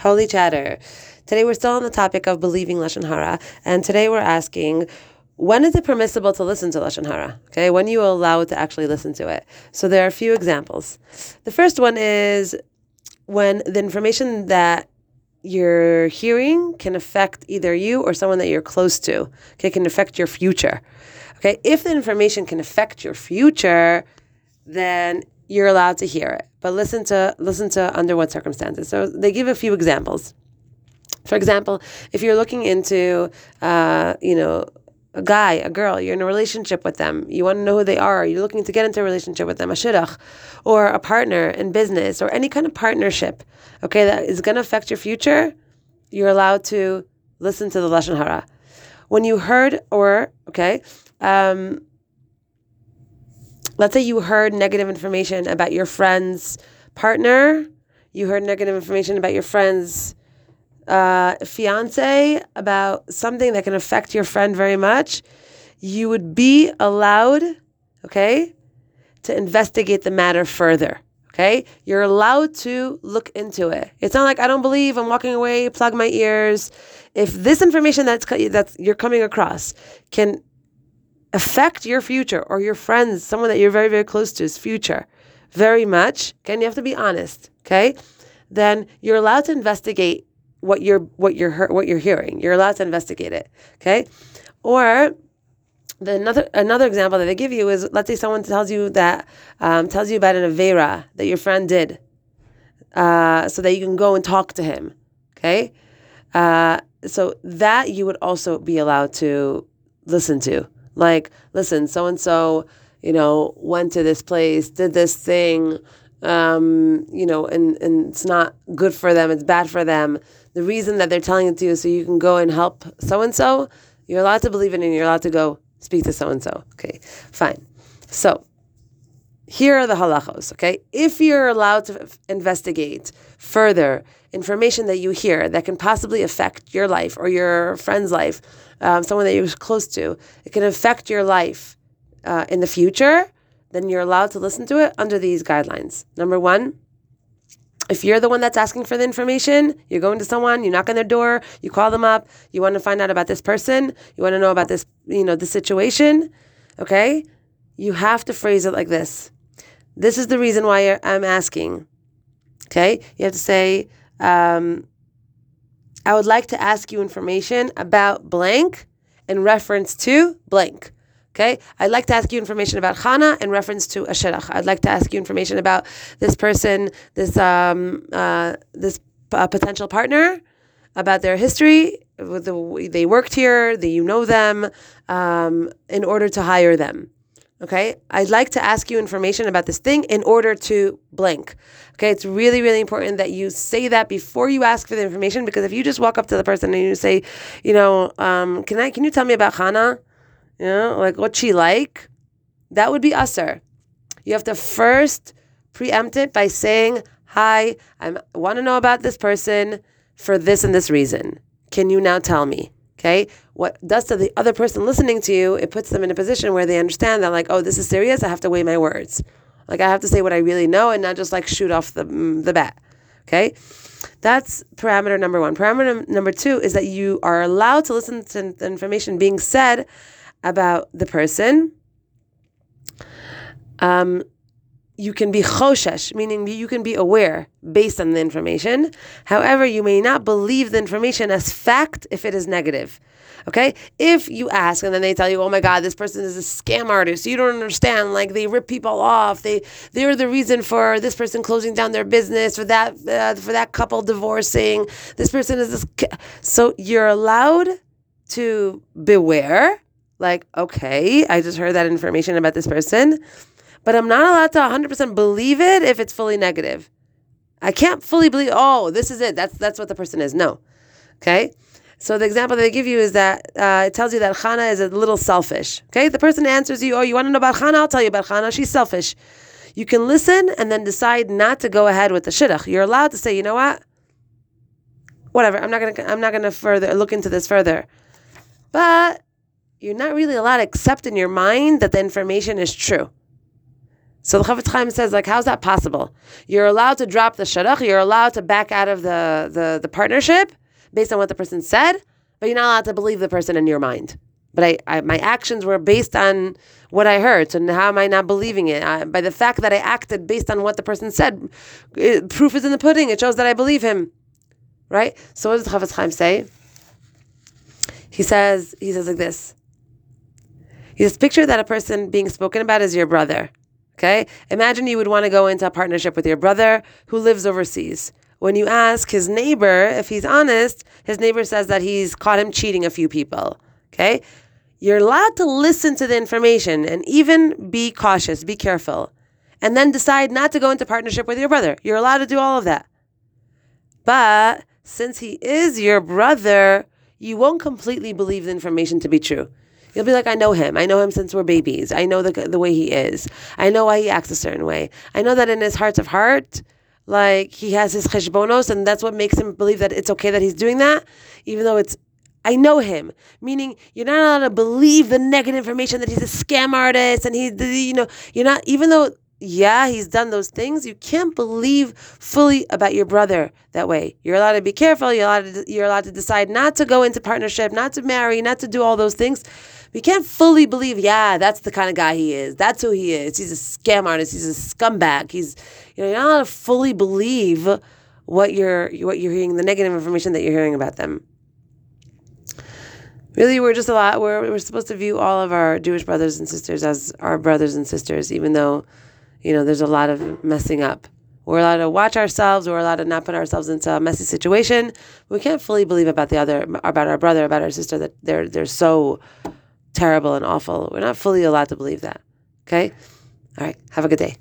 Holy Chatter. Today we're still on the topic of believing lashon hara, and today we're asking. When is it permissible to listen to lashon hara? Okay, when you allow it to actually listen to it. So there are a few examples. The first one is when the information that you're hearing can affect either you or someone that you're close to. Okay, can affect your future. Okay, if the information can affect your future, then you're allowed to hear it. But listen to listen to under what circumstances. So they give a few examples. For example, if you're looking into, uh, you know, a guy, a girl, you're in a relationship with them, you want to know who they are, you're looking to get into a relationship with them, a shidduch, or a partner in business, or any kind of partnership, okay, that is going to affect your future, you're allowed to listen to the Lashon Hara. When you heard, or, okay, um, let's say you heard negative information about your friend's partner, you heard negative information about your friend's uh, fiance, about something that can affect your friend very much, you would be allowed, okay, to investigate the matter further. Okay, you're allowed to look into it. It's not like I don't believe. I'm walking away. Plug my ears. If this information that's that's you're coming across can affect your future or your friends, someone that you're very, very close to's future very much, okay, and you have to be honest, okay, then you're allowed to investigate what you're what you're what you're hearing. You're allowed to investigate it, okay? Or the another another example that they give you is let's say someone tells you that um, tells you about an avera that your friend did, uh, so that you can go and talk to him, okay? Uh, so that you would also be allowed to listen to. Like, listen, so and so, you know, went to this place, did this thing, um, you know, and, and it's not good for them, it's bad for them. The reason that they're telling it to you so you can go and help so and so, you're allowed to believe it and you're allowed to go speak to so and so. Okay, fine. So, here are the halachos, okay? If you're allowed to investigate further information that you hear that can possibly affect your life or your friend's life, um, someone that you're close to, it can affect your life uh, in the future, then you're allowed to listen to it under these guidelines. Number one, if you're the one that's asking for the information, you're going to someone, you knock on their door, you call them up, you want to find out about this person, you want to know about this, you know, the situation, okay? You have to phrase it like this. This is the reason why I'm asking. Okay? You have to say, um, I would like to ask you information about blank in reference to blank. Okay, I'd like to ask you information about Chana in reference to a shidduch. I'd like to ask you information about this person, this um, uh, this uh, potential partner, about their history, the, they worked here, that you know them, um, in order to hire them. Okay, I'd like to ask you information about this thing in order to blank. Okay, it's really, really important that you say that before you ask for the information because if you just walk up to the person and you say, you know, um, can I, can you tell me about Hannah? You know, like what she like? That would be assur. You have to first preempt it by saying, hi, I want to know about this person for this and this reason. Can you now tell me? Okay. What does to the other person listening to you, it puts them in a position where they understand that, like, oh, this is serious. I have to weigh my words. Like, I have to say what I really know and not just like shoot off the, mm, the bat. Okay. That's parameter number one. Parameter number two is that you are allowed to listen to the information being said about the person. Um, you can be choshesh, meaning you can be aware based on the information. However, you may not believe the information as fact if it is negative. Okay? If you ask and then they tell you, oh my God, this person is a scam artist, you don't understand, like they rip people off, they they're the reason for this person closing down their business, for that uh, for that couple divorcing, this person is this. So you're allowed to beware, like, okay, I just heard that information about this person but I'm not allowed to 100% believe it if it's fully negative. I can't fully believe, oh, this is it. That's that's what the person is. No. Okay? So the example they give you is that uh, it tells you that Chana is a little selfish. Okay? The person answers you, oh, you want to know about Chana? I'll tell you about Chana. She's selfish. You can listen and then decide not to go ahead with the shidduch. You're allowed to say, you know what? Whatever. I'm not gonna. I'm not gonna further look into this further. But you're not really allowed to accept in your mind that the information is true. So the Chafetz Chaim says, like, how's that possible? You're allowed to drop the shidduch, you're allowed to back out of the, the, the partnership based on what the person said, but you're not allowed to believe the person in your mind. But I, I my actions were based on what I heard. So how am I not believing it? I, by the fact that I acted based on what the person said, it, proof is in the pudding. It shows that I believe him, right? So what does Chafetz Chaim say? He says he says like this. He says, picture that a person being spoken about is your brother. Okay, imagine you would want to go into a partnership with your brother who lives overseas. When you ask his neighbor if he's honest, his neighbor says that he's caught him cheating a few people. Okay, you're allowed to listen to the information and even be cautious, be careful, and then decide not to go into partnership with your brother. You're allowed to do all of that. But since he is your brother, you won't completely believe the information to be true. You'll be like, I know him. I know him since we're babies. I know the, the way he is. I know why he acts a certain way. I know that in his heart of heart, like he has his cheshbonos, and that's what makes him believe that it's okay that he's doing that, even though it's I know him, meaning you're not allowed to believe the negative information that he's a scam artist and he, you know, you're not, even though, yeah, he's done those things, you can't believe fully about your brother that way. You're allowed to be careful. You're allowed to, you're allowed to decide not to go into partnership, not to marry, not to do all those things. We can't fully believe, yeah, that's the kind of guy he is. That's who he is. He's a scam artist. He's a scumbag. He's, you know, you're not allowed to fully believe what you're, what you're hearing, the negative information that you're hearing about them really we're just a lot we're, we're supposed to view all of our jewish brothers and sisters as our brothers and sisters even though you know there's a lot of messing up we're allowed to watch ourselves we're allowed to not put ourselves into a messy situation we can't fully believe about the other about our brother about our sister that they're they're so terrible and awful. We're not fully allowed to believe that. Okay? All right. Have a good day